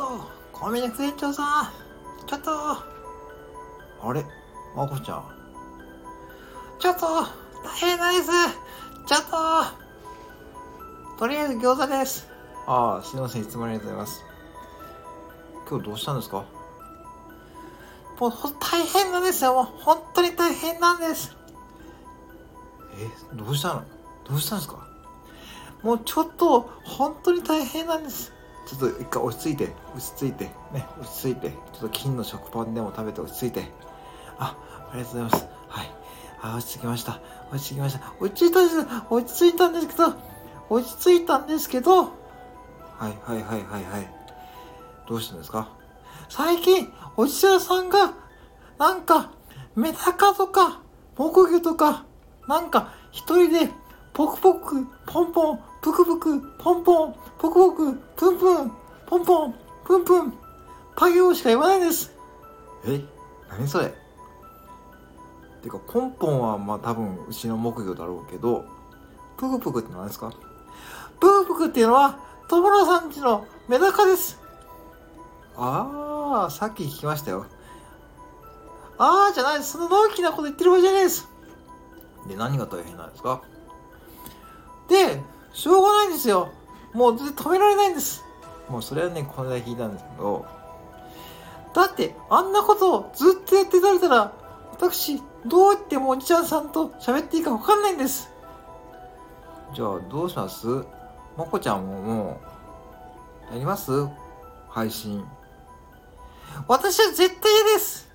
おみねく園長さん、ちょっと、あれ？まこちゃん。ちょっと、大変なんです。ちょっと、とりあえず餃子です。ああ、すみません。いつもありがとうございます。今日どうしたんですか？もう大変なんですよ。もう本当に大変なんです。え、どうしたの？どうしたんですか？もうちょっと本当に大変なんです。ちょっと一回落ち着いて、落ち着いて、ね、落ち着いて、ちょっと金の食パンでも食べて落ち着いて。あ、ありがとうございます。はい。あ、落ち着きました。落ち着きました。落ち着いたんです。落ち着いたんですけど、落ち着いたんですけど、はいはいはいはいはい。どうしたんですか？最近、おじささんが、なんか、メダカとか、木魚とか、なんか、一人で、ポクポク、ポンポン、プクプク、ポンポン、ポクポク、プンプン、ポンポン、プンプン、パ行しか言わないです。え？何それ？てか、ポンポンはまあ多分うちの木魚だろうけど、プクプクって何ですか？プクプクっていうのは、友村さんちのメダカです。ああ、さっき聞きましたよ。ああ、じゃないです。そののんきなこと言ってる場合じゃないです。で、何が大変なんですか？で、しょうがないんですよ。もう全然止められないんです。もうそれはね、この間聞いたんですけど、だって、あんなことをずっとやってられたら、私、どうやってもおじちゃんさんと喋っていいか分かんないんです。じゃあ、どうします？まこちゃんももう、やります？配信。私は絶対嫌です